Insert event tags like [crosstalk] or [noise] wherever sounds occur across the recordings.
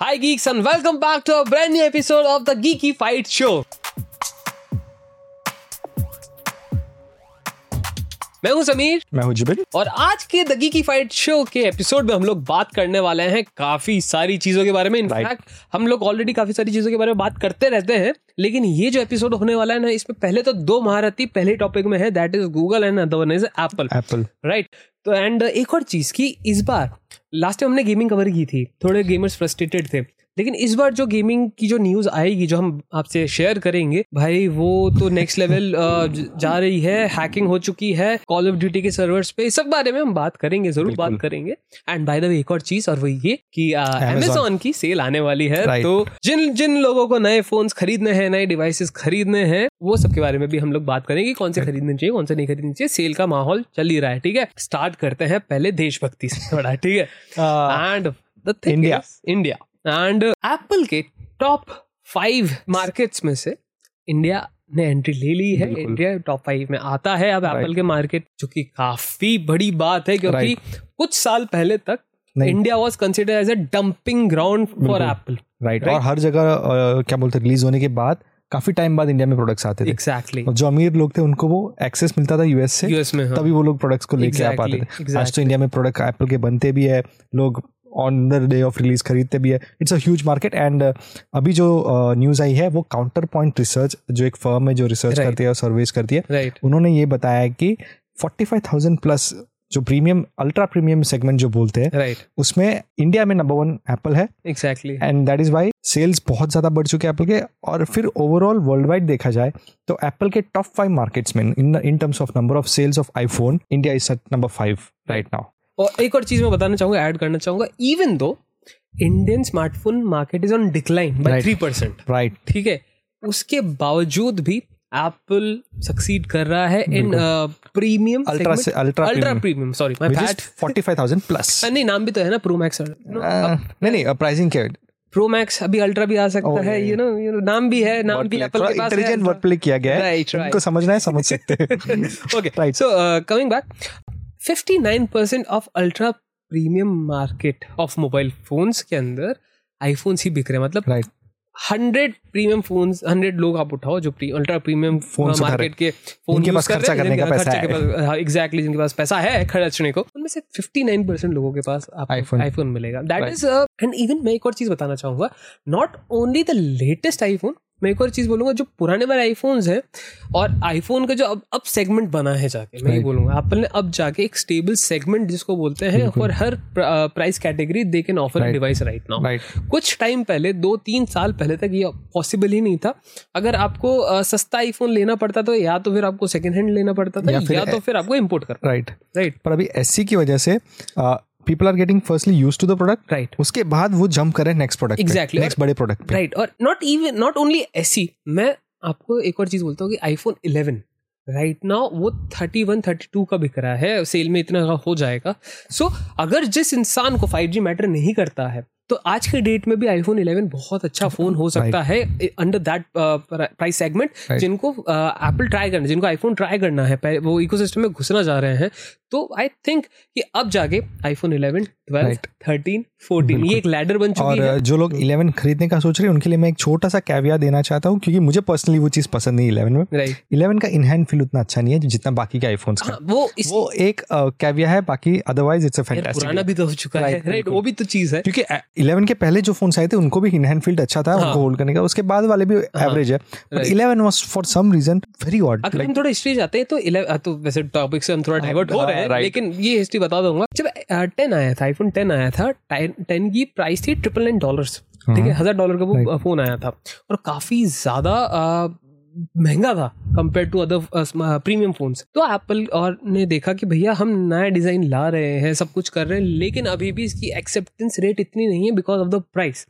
Hi, geeks, and welcome back to a brand new episode of the Geeky Fight Show. मैं हूँ समीर। मैं हूँ जिबिन। और आज के दगी की फाइट शो के एपिसोड में हम लोग बात करने वाले हैं काफ़ी सारी चीज़ों के बारे में। इनफैक्ट हम लोग ऑलरेडी काफ़ी सारी चीज़ों के बारे में बात करते रहते हैं लेकिन ये जो एपिसोड होने वाला है ना इसमें पहले तो दो महारथी पहले टॉपिक में है that is Google and other is Apple Apple right तो एंड एक और चीज़ की इस बार लास्ट टाइम हमने गेमिंग कवर की थी थोड़े गेमर्स फ्रस्ट्रेटेड थे। लेकिन इस बार जो गेमिंग की जो न्यूज़ आएगी जो हम आपसे शेयर करेंगे भाई वो तो नेक्स्ट लेवल [laughs] जा रही है हैकिंग हो चुकी है कॉल ऑफ़ ड्यूटी के सर्वर्स पे इस सब बारे में हम बात करेंगे ज़रूर बात करेंगे। एंड बाय द वे एक और चीज़ और वो ये कि अमेजोन की सेल आने वाली है तो जिन जिन लोगों को नए फोन्स खरीदने हैं नए डिवाइसेस खरीदने हैं वो सबके बारे में भी हम लोग बात करेंगे कौन से खरीदने चाहिए कौन से नहीं खरीदने चाहिए। सेल का माहौल चल ही रहा है ठीक है? स्टार्ट करते हैं पहले देशभक्ति से थोड़ा ठीक है? And India India and Apple के टॉप फाइव मार्केट्स में से इंडिया ने एंट्री ले ली है। इंडिया टॉप फाइव में आता है अब एप्पल के मार्केट जो कि काफ़ी बड़ी बात है क्योंकि कुछ साल पहले तक India was consider as a dumping ground for Apple right और हर जगह क्या बोलते रिलीज़ होने के बाद काफ़ी टाइम बाद इंडिया में प्रोडक्ट्स आते थे। Exactly exactly. जो अमीर लोग थे उनको वो एक्सेस मिलता था यूएस से। यूएस में हाँ. तभी वो लोग प्रोडक्ट्स को लेके exactly, आ पाते थे। exactly. आज तो इंडिया में प्रोडक्ट एप्पल के बनते भी है। लोग on the day of release खरीदते भी है it's a huge market and अभी जो न्यूज़ uh, आई है वो काउंटर पॉइंट रिसर्च जो एक फर्म है जो रिसर्च right. करती है और सर्वेस करती है right. उन्होंने ये बताया कि फोर्टी फाइव थाउज़ेंड प्लस जो प्रीमियम अल्ट्रा प्रीमियम सेगमेंट जो बोलते हैं राइट right. उसमें इंडिया में नंबर वन एप्पल है exactly and that is why sales बहुत ज़्यादा बढ़ चुके हैं एप्पल के और फिर ओवरऑल वर्ल्ड वाइड देखा जाए तो एप्पल के टॉप फाइव मार्केट्स में in in terms of number of sales of iPhone India is number five right now और एक और चीज़ मैं बताना चाहूँगा ऐड करना चाहूँगा even though Indian smartphone market is on decline by three percent right ठीक है? उसके बावजूद भी एप्पल सक्सीड कर रहा है इन प्रीमियम अल्ट्रा से ultra ultra premium sorry my bad 45000 plus नहीं नाम भी तो है ना प्रो मैक्स नहीं नहीं प्राइसिंग क्या है? प्रो मैक्स अभी अल्ट्रा भी आ सकता है यू नो यू नो नाम भी है नाम भी एप्पल के पास इंटेलिजेंट वर्ड प्ले किया गया है। राइट समझना है समझ सकते हैं। Okay right so coming back 59% of ultra premium market of mobile phones के अंदर आईफोन्स ही बिक रहे हैं। मतलब right hundred premium phone hundred लोग आप उठाओ जो pre, ultra premium phone market के फ़ोन यूज़ कर रहे हैं खर्चा एग्जैक्टली जिनके पास पैसा है खर्चने को उनमें से 59 परसेंट लोगों के पास आईफोन आईफोन मिलेगा। दैट इज़ एंड इवन मैं एक और चीज़ बताना चाहूँगा not only the latest iPhone मैं एक और चीज़ बोलूँगा जो पुराने वाले आईफोन्स हैं और आईफोन का जो अब अब सेगमेंट बना है जाके मैं बोलूँगा एप्पल ने अब जाके एक स्टेबल सेगमेंट जिसको बोलते हैं for her price category they can offer device right now कुछ टाइम पहले दो तीन साल पहले तक ये पॉसिबल ही नहीं था। अगर आपको सस्ता आईफोन लेना पड़ता तो या तो फिर आपको सेकेंड हैंड लेना पड़ता था या, या तो फिर आपको इम्पोर्ट कर राइट राइट पर अभी एस की वजह से people are getting firstly use to the product right उसके बाद वो जंप करें नेक्स्ट प्रोडक्ट एग्जैक्टली नेक्स्ट बड़े प्रोडक्ट राइट और नॉट इवन नॉट ओनली ऐसी मैं आपको एक और चीज़ बोलता हूँ कि iPhone eleven right right now वो थर्टी वन थर्टी टू का बिक रहा है सेल में इतना हो जाएगा। सो so, अगर जिस इंसान को फाइव जी मैटर नहीं करता है तो आज के डेट में भी आईफोन 11 बहुत अच्छा फ़ोन हो सकता है अंडर दैट प्राइस सेगमेंट जिनको एप्पल uh, ट्राई करना जिनको आईफोन ट्राई करना है वो इकोसिस्टम में घुसना जा रहे हैं तो आई थिंक कि अब जाके आईफोन 11 12 13 14 ये एक लैडर बन चुकी और है। जो लोग 11 खरीदने का सोच रहे हैं उनके लिए मैं एक छोटा सा कैविया देना चाहता हूँ क्योंकि मुझे पर्सनली वो चीज़ पसंद नहीं 11 में। 11 का इनहैंड फील उतना अच्छा नहीं है जितना बाकी के आईफोन्स का। हाँ, वो इस... वो एक कैविया है बाकी अदरवाइज़ इट्स पुराना भी तो हो चुका है। राइट वो भी तो चीज़ है। क्योंकि 11 के पहले जो फ़ोन आए थे उनको भी इनहैंड फ़ील्ड अच्छा था उनको होल्ड हाँ। करने का। उसके बाद वाले भी एवरेज है। But 11 was for some reason very odd अगर हम थोड़ा हिस्ट्री जाते हैं तो 11 तो वैसे टॉपिक से हम थोड़ा डाइवर्ट हो रहे हैं लेकिन ये हिस्ट्री बता दूँगा। जब टेन आया था आईफोन टेन आया था टेन की प्राइस थी ट्रिपल नाइन डॉलर ठीक है हज़ार डॉलर का वो फ़ोन आया था। और काफ़ी ज़्यादा महँगा था compare to other premium phones तो एप्पल और ने देखा कि भैया हम नया डिज़ाइन ला रहे हैं सब कुछ कर रहे हैं लेकिन अभी भी इसकी एक्सेप्टेंस रेट इतनी नहीं है बिकॉज़ ऑफ़ द प्राइस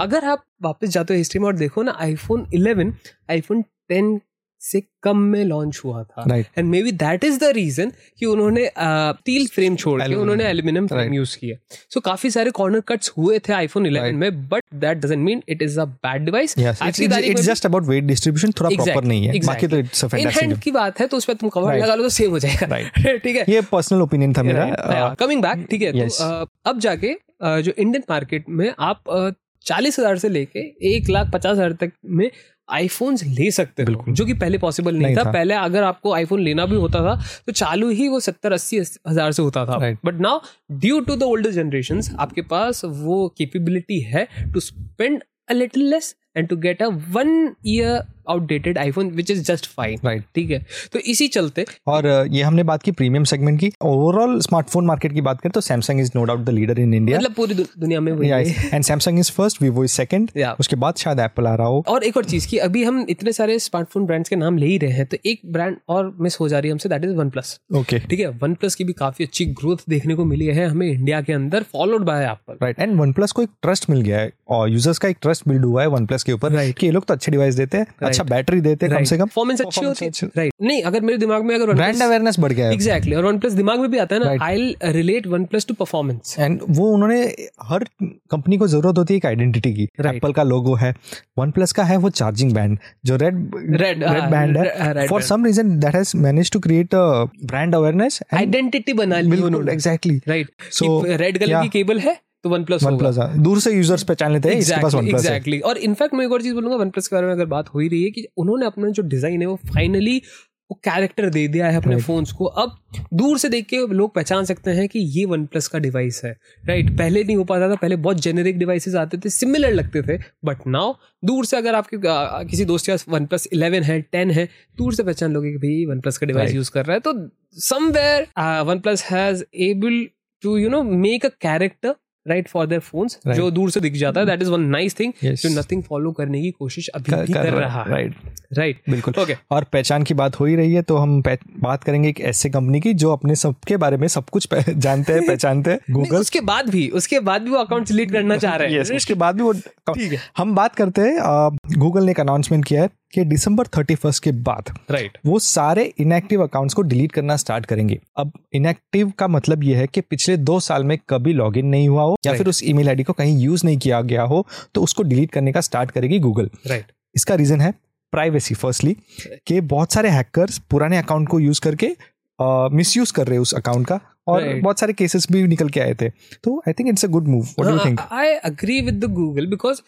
अगर आप वापस जाते हो हिस्ट्री में और देखो ना आईफोन 11 आईफोन 10 से कम में लॉन्च हुआ था। And maybe that is the reason कि उन्होंने स्टील फ्रेम छोड़ के उन्होंने एल्यूमिनियम फ्रेम यूज़ किया। सो काफ़ी सारे कॉर्नर कट्स हुए थे आईफोन 11 में but that doesn't mean it is a bad device it's just about weight distribution थोड़ा प्रॉपर नहीं है। बाकी तो इट्स अ फैंटास्टिक की बात है तो उसमें तुम कवर लगा लो तो सेम हो जाएगा। [laughs] ठीक है। ये पर्सनल ओपिनियन था मेरा। कमिंग बैक ठीक है तो अब जाके जो इंडियन मार्केट में आप चालीस हज़ार से लेके एक लाख पचास हज़ार तक में आईफोन्स ले सकते हो जो कि पहले पॉसिबल नहीं, नहीं था।, था। पहले अगर आपको आईफोन लेना भी होता था तो चालू ही वो सत्तर अस्सी हज़ार से होता था। But now due to the older generation आपके पास वो केपेबिलिटी है to spend a little less and to get a one year outdated iPhone which is just fine right ठीक है? तो इसी चलते और ये हमने बात की प्रीमियम सेगमेंट की। ओवरऑल स्मार्टफ़ोन मार्केट की बात करें तो Samsung is no doubt the leader in India मतलब पूरी दुनिया में and Samsung is first Vivo is second उसके बाद शायद एप्पल आ रहा हो। और एक और चीज़ की अभी हम इतने सारे स्मार्टफ़ोन ब्रांड्स के नाम ले ही रहे हैं तो एक ब्रांड और मिस हो जा रही है हमसे that is OnePlus okay ठीक है? वन प्लस की भी काफ़ी अच्छी ग्रोथ देखने को मिली है हमें इंडिया के अंदर followed by Apple right and OnePlus को एक ट्रस्ट मिल गया है और यूज़र्स का एक ट्रस्ट बिल्ड हुआ है वन प्लस के ऊपर। राइट कि ये लोग तो अच्छे डिवाइस देते हैं अच्छा बैटरी देते कम से कम? परफॉर्मेंस अच्छी होती है। राइट नहीं अगर मेरे दिमाग में अगर ब्रांड अवेयरनेस बढ़ गया है। एग्जैक्टली और वन प्लस दिमाग में भी आता है ना I relate OnePlus to performance and वो उन्होंने हर कंपनी को ज़रूरत होती है एक आइडेंटिटी की। एप्पल का लोगो है वन प्लस का है वो चार्जिंग बैंड जो रेड रेड रेड बैंड है। For some reason that has manage to create a brand awareness identity बना ली उन्होंने। Exactly right so red colour की केबल है तो वन प्लस वन प्लस दूर से यूज़र्स पहचान लेते हैं इसके पास वन प्लस एग्जैक्टली और इनफैक्ट मैं एक और चीज़ बोलूँगा वन प्लस के बारे में अगर बात हो ही रही है कि उन्होंने अपना जो डिज़ाइन है वो फाइनली वो कैरेक्टर दे दिया है अपने फोन्स को। अब दूर से देख के लोग पहचान सकते हैं कि ये वन प्लस का डिवाइस है। राइट पहले नहीं हो पाता था पहले बहुत जेनेरिक डिवाइसेस आते थे सिमिलर लगते थे। बट नाउ दूर से अगर आपके किसी दोस्त या वन प्लस इलेवन है टेन है दूर से पहचान लोगे कि भाई वन प्लस का डिवाइस यूज़ कर रहा है। तो somewhere one plus has able to you know make a character right for their phones जो दूर से दिख जाता है that is one nice thing जो नथिंग फॉलो करने की कोशिश अभी कर, भी कर, कर रहा है। राइट राइट बिल्कुल। Okay okay. और पहचान की बात हो ही रही है तो हम बात करेंगे एक ऐसे कंपनी की जो अपने सबके बारे में सब कुछ जानते हैं [laughs] पहचानते हैं गूगल उसके बाद भी उसके बाद भी वो अकाउंट डिलीट करना चाह रहे हैं। उसके बाद भी वो ठीक है। हम बात करते हैं गूगल ने एक अनाउंसमेंट किया है। कि दिसंबर थर्टी फ़र्स्ट के बाद राइट right. वो सारे इनएक्टिव अकाउंट्स को डिलीट करना स्टार्ट करेंगे अब इनएक्टिव का मतलब ये है कि पिछले दो साल में कभी लॉग नहीं हुआ हो या right. फिर उस ईमेल आईडी को कहीं यूज़ नहीं किया गया हो तो उसको डिलीट करने का स्टार्ट करेगी गूगल राइट right. इसका रीजन है प्राइवेसी फर्स्टली कि बहुत सारे हैकर्स पुराने अकाउंट को यूज़ करके मिस यूज़ कर रहे हैं उस अकाउंट का और right. बहुत सारे केसेस भी निकल के आए थे तो I think it's a good move what do you think I agree with the Google because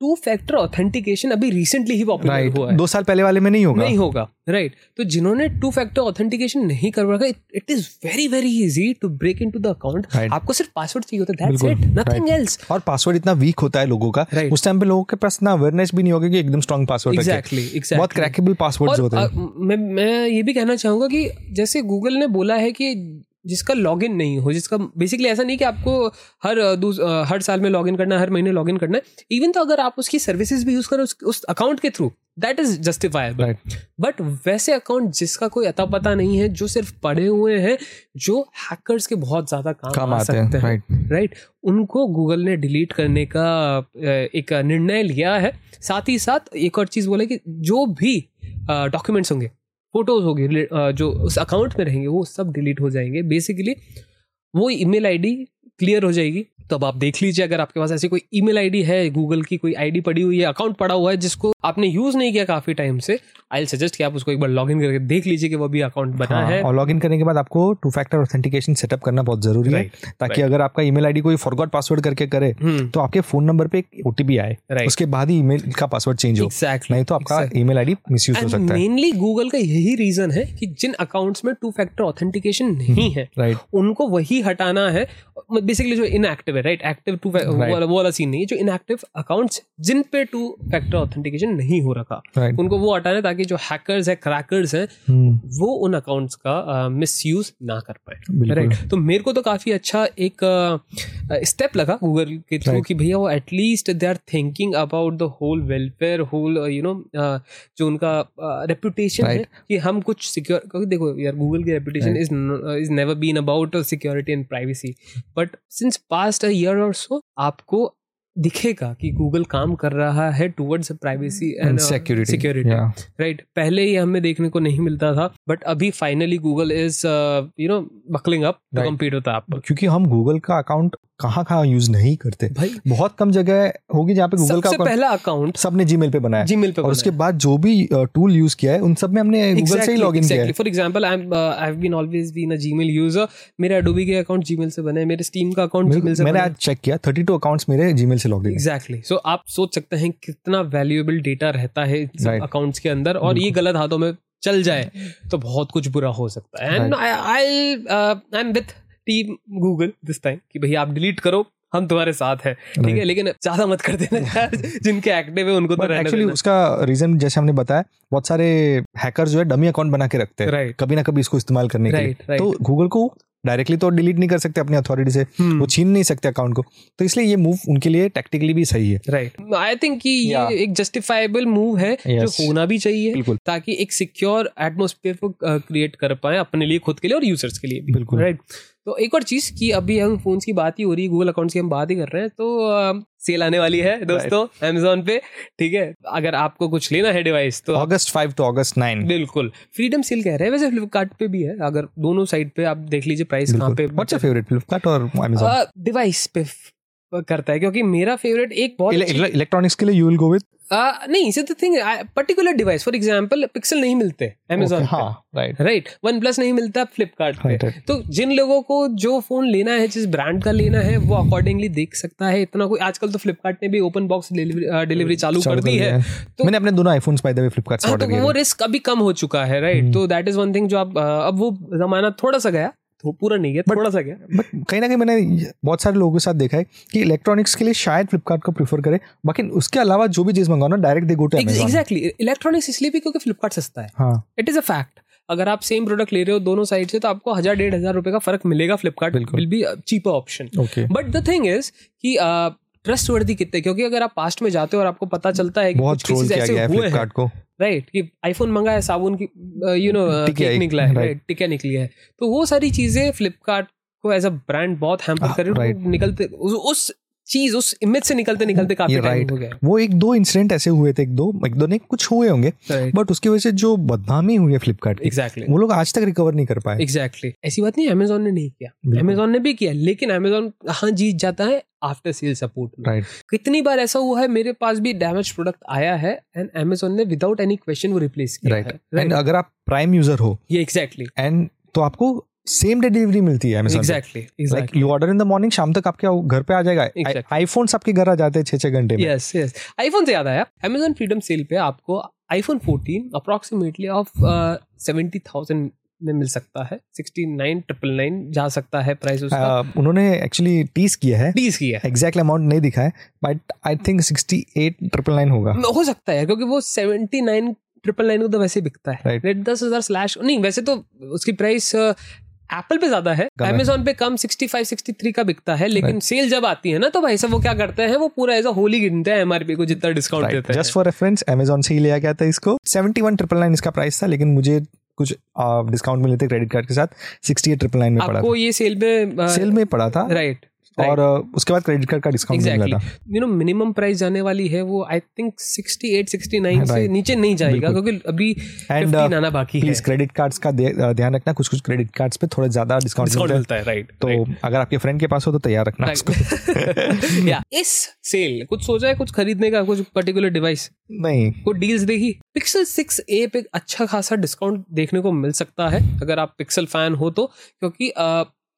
two factor authentication अभी रिसेंटली ही पॉपुलर right. हुआ है। दो साल पहले वाले में नहीं होगा। नहीं होगा। Right right. तो जिन्होंने टू फैक्टर ऑथेंटिकेशन नहीं कर रखा it is very very easy to break into the account आपको सिर्फ़ पासवर्ड चाहिए होता है। दैट्स इट नथिंग एल्स और पासवर्ड इतना वीक होता है लोगों का। Right. उस टाइम पे लोगों के पास ना अवेयरनेस भी नहीं होगा कि एकदम स्ट्रांग पासवर्ड एग्जैक्टली एग्जैक्टली बहुत क्रैकेबल पासवर्ड्स होते हैं। मैं मैं ये भी कहना चाहूँगा कि जैसे गूगल ने बोला है कि जिसका लॉगिन नहीं हो जिसका बेसिकली ऐसा नहीं कि आपको हर हर साल में लॉगिन करना है हर महीने लॉगिन करना है। इवन तो अगर आप उसकी सर्विसेज़ भी यूज़ करो उस, उस अकाउंट के through that is justifiable but वैसे अकाउंट जिसका कोई अता पता नहीं है जो सिर्फ़ पढ़े हुए हैं जो हैकर्स के बहुत ज़्यादा काम, काम आ सकते हैं। Right right? उनको गूगल ने डिलीट करने का एक निर्णय लिया है। साथ ही साथ एक और चीज़ बोले कि जो भी डॉक्यूमेंट्स होंगे फ़ोटोज़ होगी जो उस अकाउंट में रहेंगे, वो सब डिलीट हो जाएँगे। बेसिकली वो ईमेल आईडी क्लियर हो जाएगी। तो अब आप देख लीजिए अगर आपके पास ऐसी कोई ईमेल आईडी है गूगल की कोई आईडी पड़ी हुई है अकाउंट पड़ा हुआ है जिसको आपने यूज़ नहीं किया काफ़ी टाइम से आई सजेस्ट कि आप उसको एक बार लॉग इन करके देख लीजिए कि वो भी अकाउंट बना हाँ, है। और लॉग इन करने के बाद आपको टू फैक्टर ऑथेंटिकेशन सेटअप करना बहुत ज़रूरी है ताकि अगर आपका ईमेल आईडी कोई फॉरगॉट पासवर्ड करके करे हम्म। तो आपके फ़ोन नंबर पे एक ओटीपी आए उसके बाद ही ईमेल का पासवर्ड चेंज हो। नहीं तो आपका ईमेल आईडी मिसयूज हो सकता है। मेनली गूगल का यही रीजन है कि जिन अकाउंट्स में टू फैक्टर ऑथेंटिकेशन नहीं है राइट उनको वही हटाना है बेसिकली जो इनएक्टिव है राइट एक्टिव टू वो वाला सीन नहीं है जो इनएक्टिव अकाउंट्स जिन पे टू फैक्टर ऑथेंटिकेशन नहीं हो रखा right. उनको वो हटाना ताकि जो हैकर्स है क्रैकर्स हैं hmm. वो उन अकाउंट्स का मिस uh, यूज़ ना कर पाए राइट right. तो मेरे को तो काफ़ी अच्छा एक स्टेप uh, लगा गूगल के थ्रू right. कि भैया वो at least they are thinking about the whole welfare whole you know जो उनका रेपुटेशन uh, right. है कि हम कुछ सिक्योर क्योंकि देखो यार गूगल की reputation is is never been about security and privacy but since past a year और सो आपको दिखेगा कि गूगल काम कर रहा है towards privacy and security security right पहले ये हमें देखने को नहीं मिलता था बट अभी finally Google is you know buckling up to compete होता है क्योंकि हम गूगल का अकाउंट कहाँ कहाँ यूज़ नहीं करते। भाई बहुत कम जगह होगी जहाँ पे गूगल का पहला अकाउंट सबने जीमेल पे बनाया। जीमेल पे और उसके बाद जो भी टूल यूज़ किया है उन सब में हमने गूगल से ही लॉग इन किया for example I I have been always been a Gmail user मेरे एडोबी के अकाउंट जीमेल से बने मेरे स्टीम का अकाउंट जीमेल से मैंने आज चेक किया 32 अकाउंट्स मेरे जीमेल से लॉग इन एग्जैक्टली सो आप सोच सकते हैं कितना वैल्यूएबल डेटा रहता है अकाउंट्स के अंदर और ये गलत हाथों में चल जाए तो बहुत कुछ बुरा हो सकता है। And I I am with team Google this time कि भैया आप डिलीट करो हम तुम्हारे साथ हैं। ठीक है लेकिन ज़्यादा मत कर देना [laughs] जिनके एक्टिव है उनको तो एक्चुअली उसका रीजन जैसे हमने बताया बहुत सारे हैकर जो है डमी अकाउंट बना के रखते हैं। Right. कभी ना कभी इसको इस्तेमाल करने के लिए। तो गूगल को डायरेक्टली तो डिलीट नहीं कर सकते अपनी अथॉरिटी से। Hmm. वो छीन नहीं सकते अकाउंट को। तो इसलिए ये मूव उनके लिए टेक्निकली भी सही है। राइट आई थिंक कि ये एक जस्टिफाइबल मूव है yes. जो होना भी चाहिए ताकि एक सिक्योर एटमोस्फेयर को क्रिएट कर पाए अपने लिए खुद के लिए और यूज़र्स के लिए बिल्कुल। राइट तो एक और चीज़ की अभी हम फ़ोन की बात ही हो रही है गूगल अकाउंट की हम बात ही कर रहे हैं तो सेल आने वाली है दोस्तों अमेजोन पे ठीक है? अगर आपको कुछ लेना है डिवाइस तो August five to August nine बिल्कुल। फ्रीडम सेल कह रहे हैं वैसे फ्लिपकार्ट पे भी है अगर दोनों साइड पे आप देख लीजिए प्राइस कहाँ पे व्हाट्स योर फेवरेट फ्लिपकार्ट और अमेजोन डिवाइस पे करता है क्योंकि मेरा फेवरेट एक बहुत इलेक्ट्रॉनिक्स के लिए यू विल गो विद नहीं the thing particular device for example Pixel नहीं मिलते अमेजोन हाँ राइट राइट वन प्लस नहीं मिलता फ्लिपकार्ट पे। तो जिन लोगों को जो फ़ोन लेना है जिस ब्रांड का लेना है वो अकॉर्डिंगली देख सकता है। इतना कोई आजकल तो फ्लिपकार्ट ने भी ओपन बॉक्स डिलीवरी चालू कर दी है। तो मैंने अपने दोनों iPhones by the way Flipkart से ऑर्डर किए वो रिस्क अभी कम हो चुका है राइट तो दैट इज़ वन थिंग जो आप अब वो जमाना थोड़ा सा गया। तो पूरा नहीं है थोड़ा सा क्या बट कहीं ना कहीं मैंने बहुत सारे लोगों के साथ देखा है कि इलेक्ट्रॉनिक्स के लिए शायद फ्लिपकार्ट को प्रीफर करे बाकी उसके अलावा जो भी चीज़ मंगाओ ना direct they go to exactly electronics इसलिए भी क्योंकि फ्लिपकार्ट सस्ता है। हाँ। इट इज़ अ फैक्ट अगर आप सेम प्रोडक्ट ले रहे हो दोनों साइड से तो आपको हज़ार डेढ़ हज़ार रुपए का फ़र्क मिलेगा Flipkart will be cheaper option but the thing is कि ट्रस्ट वर्दी कितने? क्योंकि अगर आप पास्ट में जाते हो और आपको पता चलता है कि बहुत कुछ ऐसे हुए हैं। को। राइट कि आईफोन मंगाया साबुन की यू नो केक निकला है राइट टिकिया निकली है। तो वो सारी चीज़ें फ्लिपकार्ट को एज अ ब्रांड बहुत हैम्पर कर रही है निकलते उस चीज़ उस इमेज से निकलते निकलते काफ़ी टाइम हो गया। वो एक दो इंसिडेंट ऐसे हुए थे एक दो एक दो नहीं कुछ हुए होंगे। बट उसकी वजह से जो बदनामी हुई है फ्लिपकार्ट एग्जैक्टली वो लोग आज तक रिकवर नहीं कर पाए। एग्जैक्टली ऐसी बात नहीं अमेजोन ने नहीं किया। अमेजोन ने भी किया लेकिन अमेजोन हाँ जीत जाता है? आफ्टर सेल सपोर्ट राइट कितनी बार ऐसा हुआ है मेरे पास भी डैमेज प्रोडक्ट आया है एंड अमेजोन ने विदाउट एनी क्वेश्चन वो रिप्लेस किया राइट एंड अगर आप प्राइम यूज़र हो ये एग्जैक्टली एंड तो आपको सेम डे डिलीवरी मिलती है exactly like you order in the morning शाम तक आपके घर पे आ जाएगा। आईफोन आपके घर आ जाते हैं छह छह घंटे में। यस यस आईफोन से याद आया अमेजोन फ्रीडम सेल पे आपको iPhone 14 approximately of seventy thousand में मिल सकता है। सिक्सटी नाइन ट्रिपल नाइन जा सकता है प्राइस उसका। Uh, उन्होंने एक्चुअली टीज किया है। टीज किया है। एग्जैक्ट अमाउंट नहीं दिखा है but I think sixty eight triple nine होगा हो सकता है क्योंकि वो सेवेंटी नाइन ट्रिपल नाइन को तो वैसे बिकता है। रेट दस हज़ार स्लैश नहीं वैसे तो उसकी प्राइस एप्पल पे ज़्यादा है अमेजोन पे कम 65 63 का बिकता है लेकिन सेल जब आती है ना तो भाई सब वो क्या करते हैं वो पूरा एज अ होली गिनते हैं एमआरपी को जितना डिस्काउंट देते हैं। जस्ट फॉर रेफरेंस अमेजोन से ही लिया गया था इसको। 71 ट्रिपल नाइन इसका प्राइस था लेकिन मुझे कुछ डिस्काउंट मिले थे क्रेडिट कार्ड के साथ सिक्सटी एट ट्रिपल नाइन में पड़ा आपको ये सेल में सेल में पड़ा था। राइट और उसके बाद क्रेडिट कार्ड का डिस्काउंट exactly. मिला था यू नो मिनिमम प्राइस जाने वाली है वो आई थिंक 68 69 से नीचे नहीं जाएगा क्योंकि अभी एंड आना बाकी प्लीज़ क्रेडिट कार्ड्स का ध्यान रखना कुछ कुछ क्रेडिट कार्ड्स पे थोड़ा ज़्यादा डिस्काउंट मिलता है। राइट तो अगर आपके फ्रेंड के पास हो तो तैयार रखना उसको। [laughs] या इस सेल कुछ सोचा है कुछ खरीदने का कुछ पर्टिकुलर डिवाइस नहीं। कोई डील्स देखी? पिक्सल 6a पे अच्छा खासा डिस्काउंट देखने को मिल सकता है अगर आप पिक्सल फ़ैन हो तो क्योंकि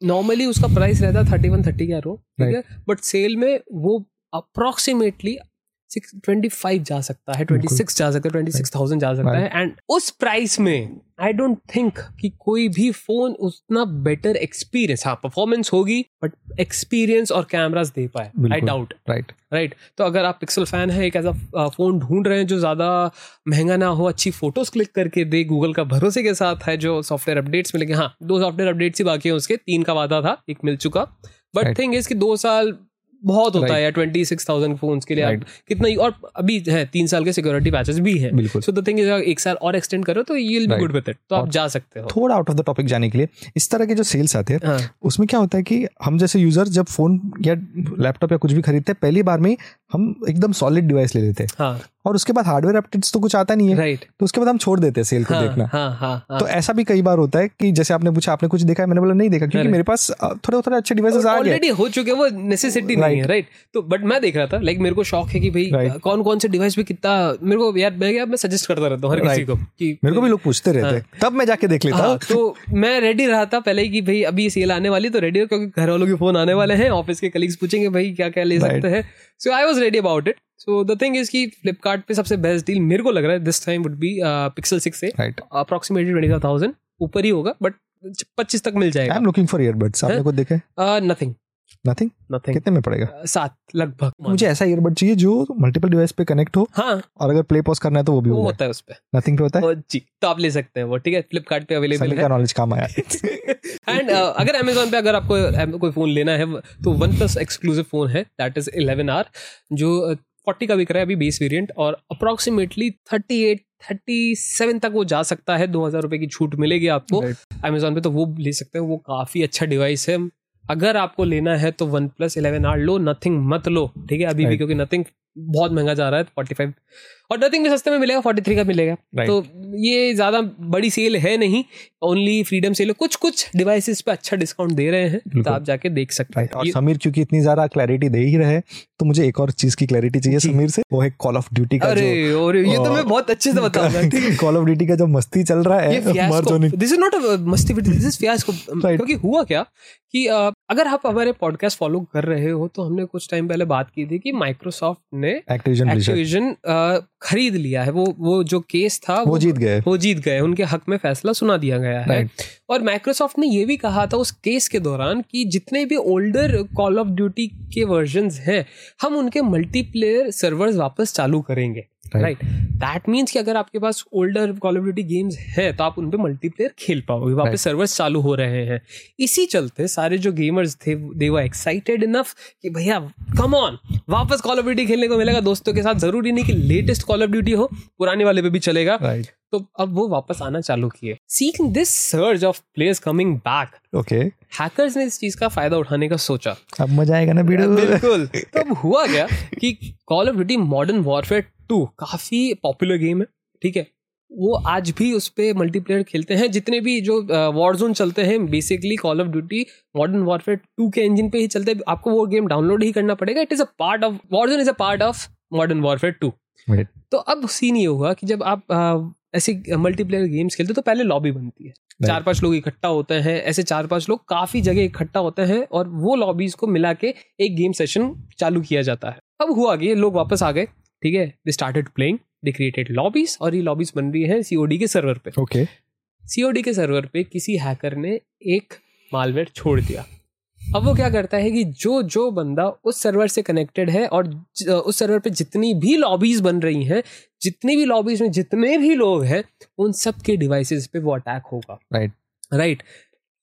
नॉर्मली उसका प्राइस रहता है थर्टी वन थर्टी के रो ठीक है? बट सेल में वो अप्रोक्सीमेटली सिक्स ट्वेंटी फाइव जा सकता है ट्वेंटी सिक्स जा सकता है ट्वेंटी सिक्स थाउज़ेंड जा सकता है। एंड उस प्राइस में आई डोंट थिंक कि कोई भी फ़ोन उतना बेटर एक्सपीरियंस हाँ परफॉर्मेंस होगी बट एक्सपीरियंस और कैमरास दे पाए आई डाउट राइट राइट तो अगर आप पिक्सल फ़ैन है एक ऐसा फ़ोन ढूंढ रहे हैं जो ज़्यादा महँगा ना हो अच्छी फ़ोटोज़ क्लिक करके दे गूगल का भरोसे के साथ है जो सॉफ्टवेयर अपडेट्स मिलेंगे। हाँ दो सॉफ्टवेयर अपडेट्स ही बाकी है उसके तीन का वादा था एक मिल चुका। बट थिंग इज़ इसकी दो साल बहुत होता है ट्वेंटी सिक्स थाउज़ेंड फ़ोन के लिए right. कितना और अभी है तीन साल के सिक्योरिटी पैचेस भी है। बिल्कुल। सो द थिंग इज़ एक साल और एक्सटेंड करो तो you will be good with it तो आप जा सकते हो। थोड़ा आउट ऑफ़ द टॉपिक जाने के लिए इस तरह के जो सेल्स आते हैं हाँ. उसमें क्या होता है कि हम जैसे यूज़र जब फ़ोन या लैपटॉप या कुछ भी खरीदते हैं पहली बार में हम एकदम सॉलिड डिवाइस ले लेते हैं। हाँ. और उसके बाद हार्डवेयर अपडेट्स तो कुछ आता नहीं है। राइट तो उसके बाद हम छोड़ देते हैं सेल को हाँ, देखना। हाँ, हाँ, हाँ. तो ऐसा भी कई बार होता है कि जैसे आपने पूछा आपने कुछ देखा है? मैंने बोला नहीं देखा क्योंकि मेरे पास थोड़े थोड़े अच्छे डिवाइसेस आ गए. ऑलरेडी हो चुके हैं वो नेसेसिटी नहीं है राइट तो बट मैं देख रहा था लाइक मेरे को शौक है कि भाई कौन कौन से डिवाइस पे कितना मेरे को यार मैं मैं सजेस्ट करता रहता हूँ हर किसी को कि मेरे को भी लोग पूछते रहते हैं। तब मैं जाके देख लेता। हूँ तो मैं रेडी रहा था पहले ही कि भाई अभी सेल आने वाली तो रेडी हो क्योंकि घर वालों के फ़ोन आने वाले हैं ऑफ़िस के कलीग्स पूछेंगे भाई क्या क्या ले सकते हैं? So I was ready about it so the thing is कि फ्लिपकार्ट पे सबसे बेस्ट डील मेरे को लग रहा है this time would be Pixel six से अप्रोक्सीमेटली ट्वेंटी फाइव थाउज़ेंड ऊपर ही होगा बट पच्चीस तक मिल जाएगा। I am looking for earbuds आपने कुछ देखे? नथिंग नथिंग नथिंग कितने में पड़ेगा? सात लगभग। मुझे ऐसा ईयरबड चाहिए जो मल्टीपल डिवाइस पे कनेक्ट हो हाँ। और अगर प्ले पॉज करना है तो वो भी वो होता है उस पे। नथिंग पे होता है? जी तो आप ले सकते हैं वो ठीक है? फ्लिपकार्ट पे अवेलेबल है। नॉलेज काम आया। [laughs] एंड uh, अगर अमेजोन पे अगर आपको कोई फ़ोन लेना है तो वन प्लस एक्सक्लूसिव फ़ोन है दैट इज़ इलेवन आर जो फोर्टी का बिक रहा है अभी बेस वेरिएंट और approximately thirty eight thirty seven तक वो जा सकता है। दो हज़ार रुपए की छूट मिलेगी आपको। अमेजोन पे तो वो ले सकते हैं। वो काफ़ी अच्छा डिवाइस है। अगर आपको लेना है तो वन प्लस इलेवन आर लो नथिंग मत लो। ठीक है? अभी भी क्योंकि नथिंग बहुत महँगा जा रहा है फोर्टी फाइव और नथिंग भी सस्ते में मिलेगा फोर्टी थ्री का मिलेगा। Right. तो ये ज़्यादा बड़ी सेल है नहीं ओनली फ्रीडम सेल कुछ कुछ डिवाइसेस पे अच्छा डिस्काउंट दे रे हैं तो आप जाके देख सकते हैं। और समीर क्योंकि इतनी ज़्यादा क्लैरिटी दे ही रहे तो मुझे एक और चीज़ की क्लैरिटी चाहिए। समीर से वो है कॉल ऑफ़ ड्यूटी का अरे ये तो मैं बहुत अच्छे से बताऊँगा। कॉल ऑफ़ ड्यूटी का जो मस्ती चल रहा है दिस इज़ नॉट मस्ती दिस इज़ फियास्को क्योंकि हुआ क्या कि अगर आप हमारे पॉडकास्ट फॉलो कर रहे हो तो हमने कुछ टाइम पहले बात की थी कि माइक्रोसॉफ्ट ने एक्टिविजन खरीद लिया है। वो वो जो केस था वो, वो जीत गए। वो जीत गए। उनके हक में फैसला सुना दिया गया है। और माइक्रोसॉफ्ट ने ये भी कहा था उस केस के दौरान कि जितने भी ओल्डर कॉल ऑफ़ ड्यूटी के वर्जन हैं हम उनके मल्टीप्लेयर सर्वर्स वापस चालू करेंगे। राइट दैट मीन्स कि अगर आपके पास older Call of Duty games है तो आप उन पर मल्टीप्लेयर खेल पाओगे। वहाँ पे सर्वर्स चालू हो रहे हैं। इसी चलते सारे जो गेमर्स थे दे वर एक्साइटेड इनफ कि भैया कम ऑन वापस कॉल ऑफ़ ड्यूटी खेलने को मिलेगा। दोस्तों के साथ ज़रूरी नहीं कि लेटेस्ट कॉल ऑफ़ ड्यूटी हो पुराने वाले पे भी चलेगा। Right. तो अब वो वापस आना चालू किए। Seeking this surge of players coming back okay hackers ने इस चीज़ का फ़ायदा उठाने का सोचा। अब मज़ा आएगा ना वीडियो बिल्कुल। [laughs] तो अब हुआ क्या कि Call of Duty Modern Warfare two काफ़ी पॉपुलर गेम है ठीक है? वो आज भी उस पर मल्टीप्लेयर खेलते हैं। जितने भी जो वॉर जोन चलते हैं basically Call of Duty Modern Warfare two के इंजन पे ही चलते हैं। आपको वो गेम डाउनलोड ही करना पड़ेगा। It is a part of Warzone is a part of Modern Warfare two तो अब सीन ये हुआ कि जब आप ऐसे मल्टीप्लेयर गेम्स खेलते तो पहले लॉबी बनती है। चार पाँच लोग इकट्ठा होते हैं ऐसे चार पाँच लोग काफ़ी जगह इकट्ठा होते हैं और वो लॉबीज को मिला के एक गेम सेशन चालू किया जाता है। अब हुआ कि लोग वापस आ गए ठीक है? They started playing they created lobbies और ये लॉबीज बन रही है सीओडी के सर्वर पे। Okay okay. सीओडी के सर्वर पे किसी हैकर ने एक मालवेयर छोड़ दिया। अब वो क्या करता है कि जो जो बंदा उस सर्वर से कनेक्टेड है और उस सर्वर पे जितनी भी लॉबीज बन रही हैं जितनी भी लॉबीज में जितने भी लोग हैं उन सब के डिवाइसेस पे वो अटैक होगा। राइट राइट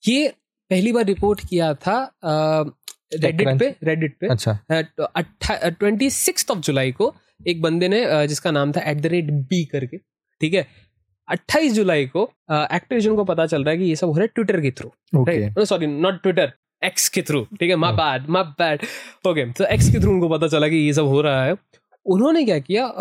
ये पहली बार रिपोर्ट किया था रेडिट पे रेडिट पे। अच्छा। ट्वेंटी सिक्स ऑफ़ जुलाई को एक बंदे ने जिसका नाम था एट द रेट बी करके ठीक है? 28 जुलाई को एक्टिविजन को पता चल रहा है कि ये सब हो रहा है ट्विटर के through sorry not Twitter X के थ्रू ठीक है? My bad my bad okay तो एक्स के थ्रू उनको पता चला कि ये सब हो रहा है। उन्होंने क्या किया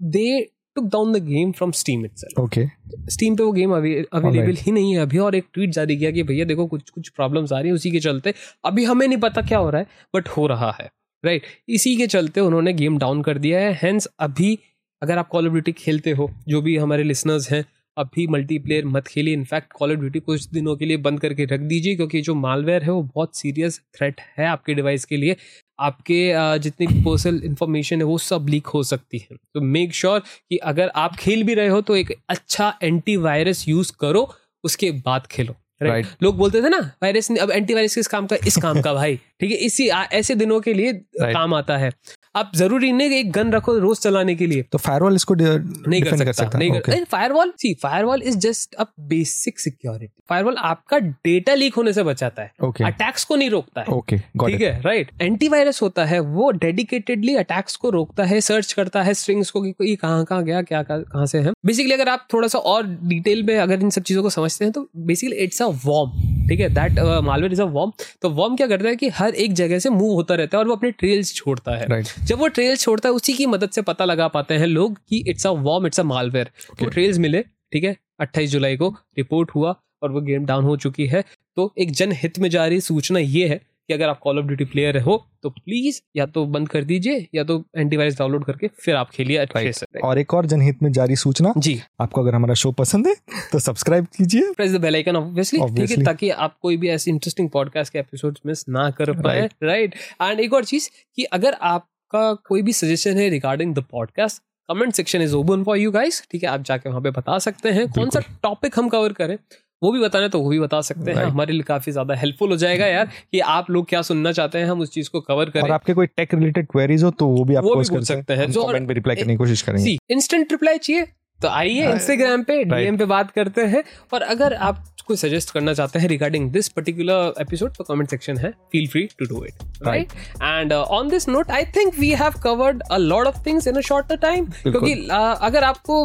they took down the game from Steam itself okay Steam पे वो गेम अवेलेबल ही नहीं है। अभी और एक ट्वीट जारी किया कि भैया देखो कुछ कुछ प्रॉब्लम्स आ रही है उसी के चलते। अभी हमें नहीं पता क्या हो रहा है बट हो रहा है राइट right? इसी के चलते उन्होंने गेम डाउन कर दिया है। हैंस अभी अगर आप कॉल ऑफ़ ड्यूटी खेलते हो जो भी हमारे लिसनर्स हैं अभी मल्टीप्लेयर मत खेलिए। इनफैक्ट कॉल ऑफ़ ड्यूटी कुछ दिनों के लिए बंद करके रख दीजिए क्योंकि जो मालवेयर है वो बहुत सीरियस थ्रेट है आपके डिवाइस के लिए। आपके जितनी पर्सनल इन्फॉर्मेशन है वो सब लीक हो सकती है। तो मेक श्योर sure कि अगर आप खेल भी रहे हो तो एक अच्छा एंटीवायरस यूज़ करो उसके बाद खेलो। Right right. लोग बोलते थे ना वायरस अब एंटीवायरस किस काम का इस काम का भाई। ठीक है इसी ऐसे दिनों के लिए right. काम आता है। आप ज़रूरी नहीं एक गन रखो रोज चलाने के लिए। तो फायरवॉल इसको नहीं कर सकता, कर सकता नहीं okay. कर firewall see firewall is just a basic security firewall आपका डेटा लीक होने से बचाता है। Okay. अटैक्स को नहीं रोकता है। Okay, ठीक है राइट एंटीवायरस होता है वो डेडिकेटेडली अटैक्स को रोकता है सर्च करता है स्ट्रिंग्स को कि कहाँ कहाँ गया क्या कहाँ से है। बेसिकली अगर आप थोड़ा सा और डिटेल में अगर इन सब चीज़ों को समझते हैं तो बेसिकली इट्स अ वॉर्म ठीक है? That malware is a worm तो वॉर्म क्या करता है कि हर एक जगह से मूव होता रहता है और वो अपने ट्रेल्स छोड़ता है। Right. जब वो ट्रेल्स छोड़ता है उसी की मदद से पता लगा पाते हैं लोग कि it's a worm it's a malware वो ट्रेल्स मिले ठीक है? अट्ठाईस जुलाई को रिपोर्ट हुआ और वो गेम डाउन हो चुकी है। तो एक जनहित में जा रही सूचना ये है कि अगर आप कॉल ऑफ़ ड्यूटी प्लेयर हो तो प्लीज़ या तो बंद कर दीजिए या तो एंटीवायरस डाउनलोड करके फिर आप खेलिए अच्छे से। और एक और जनहित में जारी सूचना। जी। आपको अगर हमारा शो पसंद है तो सब्सक्राइब कीजिए। Press the bell icon obviously ठीक है ताकि आप कोई भी ऐसे इंटरेस्टिंग पॉडकास्ट के एपिसोड मिस ना कर पाए। राइट एंड एक और चीज़ कि अगर आपका कोई भी सजेशन है regarding the podcast comment section is open for you guys ठीक है आप जाके वहाँ पे बता सकते हैं। कौन सा टॉपिक हम कवर करें? वो भी बताना तो वो भी बता सकते हैं। हमारे लिए काफ़ी ज़्यादा हेल्पफुल हो जाएगा यार कि आप लोग क्या सुनना चाहते हैं हम उस चीज़ को कवर करें। और आपके कोई टेक रिलेटेड क्वेरीज हो तो वो भी आप वो भी पूछ सकते हैं। जो कमेंट में रिप्लाई करने की कोशिश करेंगे। इंस्टेंट रिप्लाई चाहिए तो आइए इंस्टाग्राम पे डीएम पे बात करते हैं। और अगर आप कोई सजेस्ट करना चाहते हैं रिगार्डिंग दिस पर्टिकुलर एपिसोड तो कमेंट सेक्शन है feel free to do it right and on this note I think we have covered a lot of things in a short time क्योंकि uh, अगर आपको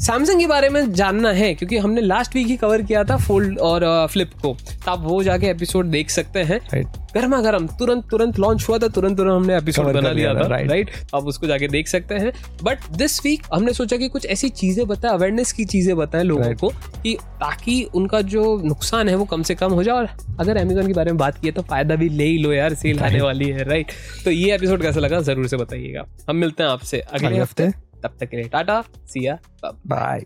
Samsung के बारे में जानना है क्योंकि हमने लास्ट वीक ही कवर किया था फोल्ड और फ्लिप को। तो आप वो जाके एपिसोड देख सकते हैं। गर्मा गर्म तुरंत तुरंत लॉन्च हुआ था तुरंत तुरंत हमने एपिसोड बना लिया था राइट आप उसको जाके देख सकते हैं। बट दिस वीक हमने सोचा कि कुछ ऐसी चीज़ें बताए अवेयरनेस की चीज़ें बताएँ लोगों को कि ताकि उनका जो नुकसान है वो कम से कम हो जाए। और अगर अमेजोन के बारे में बात की तो फ़ायदा भी ले ही लो यार सेल आने वाली है राइट तो ये एपिसोड कैसा लगा ज़रूर से बताइएगा। हम मिलते हैं आपसे अगले हफ़्ते। तब तक के लिए टाटा सिया बाय